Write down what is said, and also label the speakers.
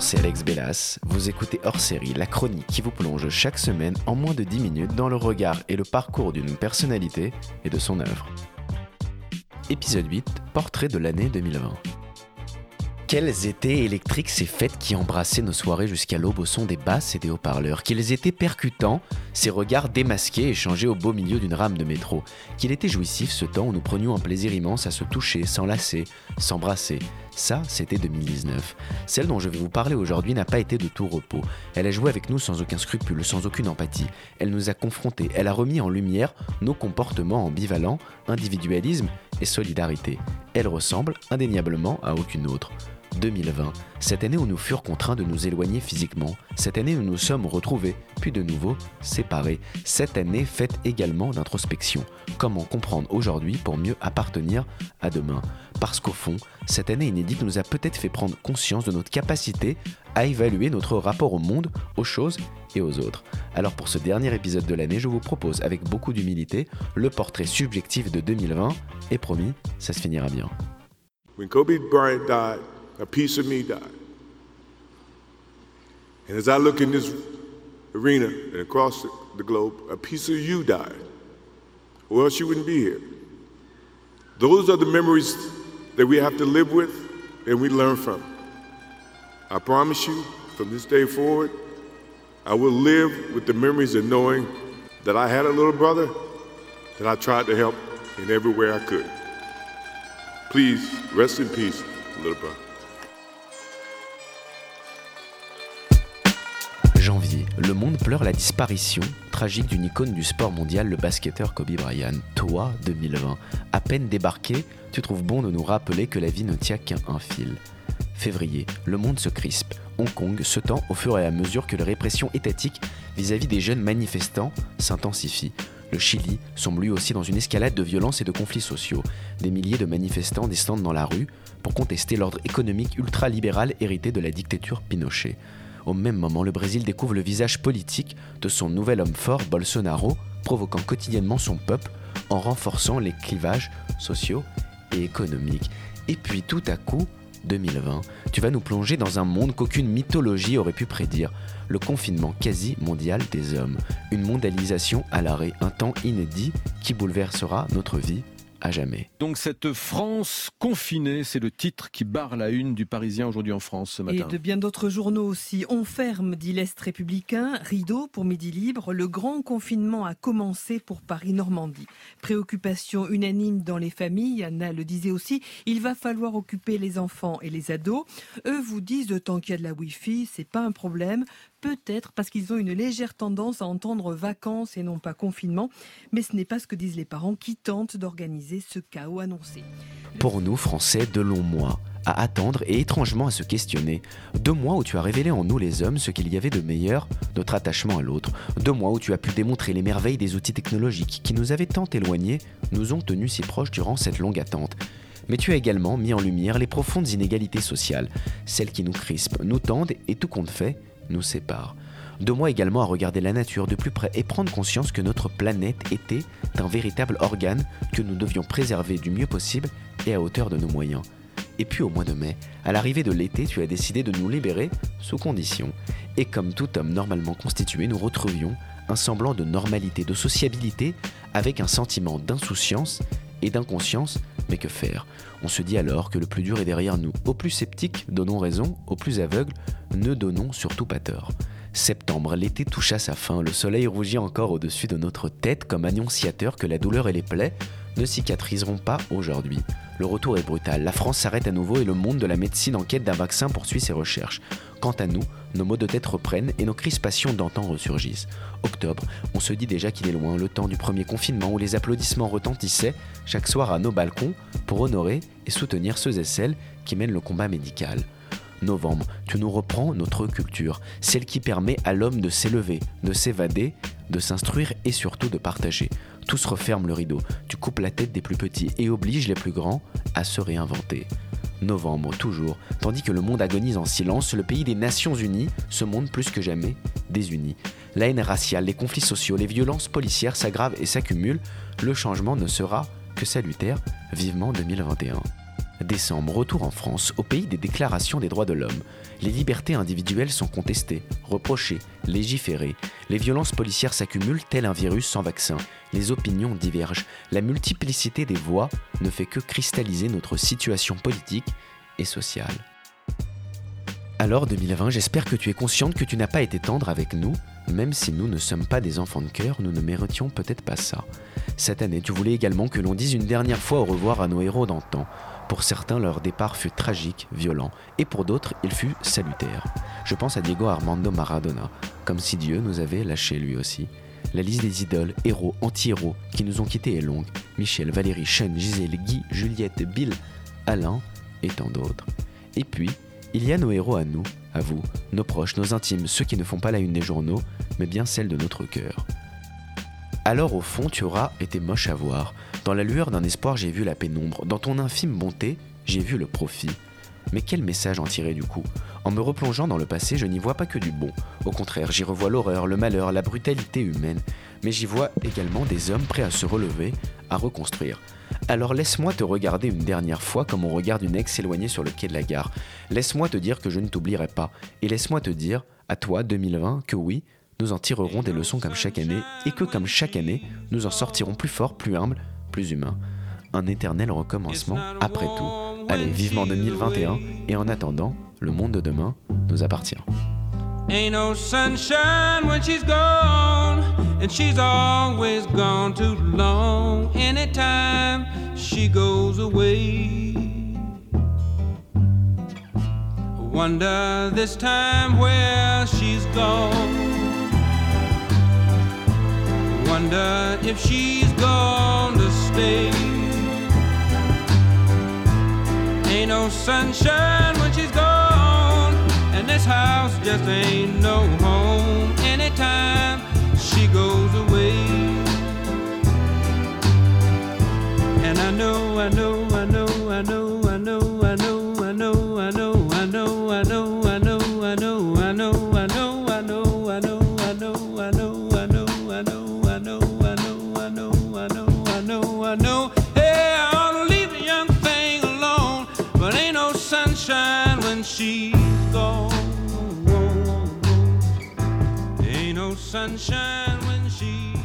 Speaker 1: C'est Alex Bellas. Vous écoutez Hors Série, la chronique qui vous plonge chaque semaine en moins de 10 minutes dans le regard et le parcours d'une personnalité et de son œuvre. Épisode 8, portrait de l'année 2020. Quels étaient électriques ces fêtes qui embrassaient nos soirées jusqu'à l'aube au son des basses et des haut-parleurs Qu'ils étaient percutants, ces regards démasqués échangés au beau milieu d'une rame de métro Qu'il était jouissif ce temps où nous prenions un plaisir immense à se toucher, s'enlacer, s'embrasser ça, c'était 2019. Celle dont je vais vous parler aujourd'hui n'a pas été de tout repos. Elle a joué avec nous sans aucun scrupule, sans aucune empathie. Elle nous a confrontés, elle a remis en lumière nos comportements ambivalents, individualisme et solidarité. Elle ressemble indéniablement à aucune autre. 2020, cette année où nous furent contraints de nous éloigner physiquement, cette année où nous sommes retrouvés, puis de nouveau séparés, cette année faite également d'introspection. Comment comprendre aujourd'hui pour mieux appartenir à demain? Parce qu'au fond, cette année inédite nous a peut-être fait prendre conscience de notre capacité à évaluer notre rapport au monde, aux choses et aux autres. Alors pour ce dernier épisode de l'année, je vous propose avec beaucoup d'humilité le portrait subjectif de 2020 et promis, ça se finira bien.
Speaker 2: A piece of me died. And as I look in this arena and across the globe, a piece of you died, or else you wouldn't be here. Those are the memories that we have to live with and we learn from. I promise you, from this day forward, I will live with the memories of knowing that I had a little brother that I tried to help in every way I could. Please rest in peace, little brother.
Speaker 1: Le monde pleure la disparition tragique d'une icône du sport mondial, le basketteur Kobe Bryant. Toi, 2020, à peine débarqué, tu trouves bon de nous rappeler que la vie ne tient qu'à un fil. Février, le monde se crispe. Hong Kong se tend au fur et à mesure que la répression étatique vis-à-vis des jeunes manifestants s'intensifie. Le Chili sombre lui aussi dans une escalade de violences et de conflits sociaux. Des milliers de manifestants descendent dans la rue pour contester l'ordre économique ultralibéral hérité de la dictature Pinochet. Au même moment, le Brésil découvre le visage politique de son nouvel homme fort, Bolsonaro, provoquant quotidiennement son peuple en renforçant les clivages sociaux et économiques. Et puis tout à coup, 2020, tu vas nous plonger dans un monde qu'aucune mythologie aurait pu prédire, le confinement quasi mondial des hommes, une mondialisation à l'arrêt, un temps inédit qui bouleversera notre vie à jamais.
Speaker 3: Donc cette France confinée, c'est le titre qui barre la une du Parisien aujourd'hui en France ce matin.
Speaker 4: Et de bien d'autres journaux aussi. On ferme, dit l'Est républicain, rideau pour Midi Libre. Le grand confinement a commencé pour Paris-Normandie. Préoccupation unanime dans les familles, Anna le disait aussi, il va falloir occuper les enfants et les ados. Eux vous disent, tant qu'il y a de la Wi-Fi, c'est pas un problème peut-être parce qu'ils ont une légère tendance à entendre vacances et non pas confinement, mais ce n'est pas ce que disent les parents qui tentent d'organiser ce chaos annoncé.
Speaker 1: Pour nous, Français, de longs mois à attendre et étrangement à se questionner. Deux mois où tu as révélé en nous les hommes ce qu'il y avait de meilleur, notre attachement à l'autre. Deux mois où tu as pu démontrer les merveilles des outils technologiques qui nous avaient tant éloignés, nous ont tenus si proches durant cette longue attente. Mais tu as également mis en lumière les profondes inégalités sociales, celles qui nous crispent, nous tendent et tout compte fait, nous sépare. De moi également à regarder la nature de plus près et prendre conscience que notre planète était un véritable organe que nous devions préserver du mieux possible et à hauteur de nos moyens. Et puis au mois de mai, à l'arrivée de l'été, tu as décidé de nous libérer sous condition. Et comme tout homme normalement constitué, nous retrouvions un semblant de normalité, de sociabilité, avec un sentiment d'insouciance et d'inconscience, mais que faire? On se dit alors que le plus dur est derrière nous. Aux plus sceptiques, donnons raison, aux plus aveugles, ne donnons surtout pas tort. Septembre, l'été touche à sa fin, le soleil rougit encore au-dessus de notre tête comme annonciateur que la douleur et les plaies ne cicatriseront pas aujourd'hui. Le retour est brutal, la France s'arrête à nouveau et le monde de la médecine en quête d'un vaccin poursuit ses recherches. Quant à nous, nos maux de tête reprennent et nos crispations d'antan ressurgissent. Octobre, on se dit déjà qu'il est loin, le temps du premier confinement où les applaudissements retentissaient chaque soir à nos balcons pour honorer et soutenir ceux et celles qui mènent le combat médical novembre, tu nous reprends notre culture, celle qui permet à l'homme de s'élever, de s'évader, de s'instruire et surtout de partager. Tous referment le rideau, tu coupes la tête des plus petits et obliges les plus grands à se réinventer. Novembre, toujours, tandis que le monde agonise en silence, le pays des Nations Unies se montre plus que jamais désuni. La haine raciale, les conflits sociaux, les violences policières s'aggravent et s'accumulent, le changement ne sera que salutaire, vivement 2021. Décembre, retour en France, au pays des déclarations des droits de l'homme. Les libertés individuelles sont contestées, reprochées, légiférées. Les violences policières s'accumulent tel un virus sans vaccin. Les opinions divergent. La multiplicité des voix ne fait que cristalliser notre situation politique et sociale. Alors 2020, j'espère que tu es consciente que tu n'as pas été tendre avec nous, même si nous ne sommes pas des enfants de cœur, nous ne méritions peut-être pas ça. Cette année, tu voulais également que l'on dise une dernière fois au revoir à nos héros d'antan. Pour certains, leur départ fut tragique, violent, et pour d'autres, il fut salutaire. Je pense à Diego Armando Maradona, comme si Dieu nous avait lâchés lui aussi. La liste des idoles, héros, anti-héros, qui nous ont quittés est longue. Michel, Valérie, Sean, Gisèle, Guy, Juliette, Bill, Alain et tant d'autres. Et puis, il y a nos héros à nous, à vous, nos proches, nos intimes, ceux qui ne font pas la une des journaux, mais bien celle de notre cœur. Alors au fond, tu auras été moche à voir. Dans la lueur d'un espoir, j'ai vu la pénombre. Dans ton infime bonté, j'ai vu le profit. Mais quel message en tirer du coup? En me replongeant dans le passé, je n'y vois pas que du bon. Au contraire, j'y revois l'horreur, le malheur, la brutalité humaine. Mais j'y vois également des hommes prêts à se relever, à reconstruire. Alors laisse-moi te regarder une dernière fois comme on regarde une ex éloignée sur le quai de la gare. Laisse-moi te dire que je ne t'oublierai pas. Et laisse-moi te dire, à toi 2020, que oui, nous en tirerons des leçons comme chaque année et que comme chaque année, nous en sortirons plus forts, plus humbles, plus humains. Un éternel recommencement après tout. Allez, vivement 2021 et en attendant, le monde de demain nous appartient.
Speaker 5: Wonder if she's gonna stay. Ain't no sunshine when she's gone, and this house just ain't no home no sunshine when she's gone. Ain't no sunshine when she's.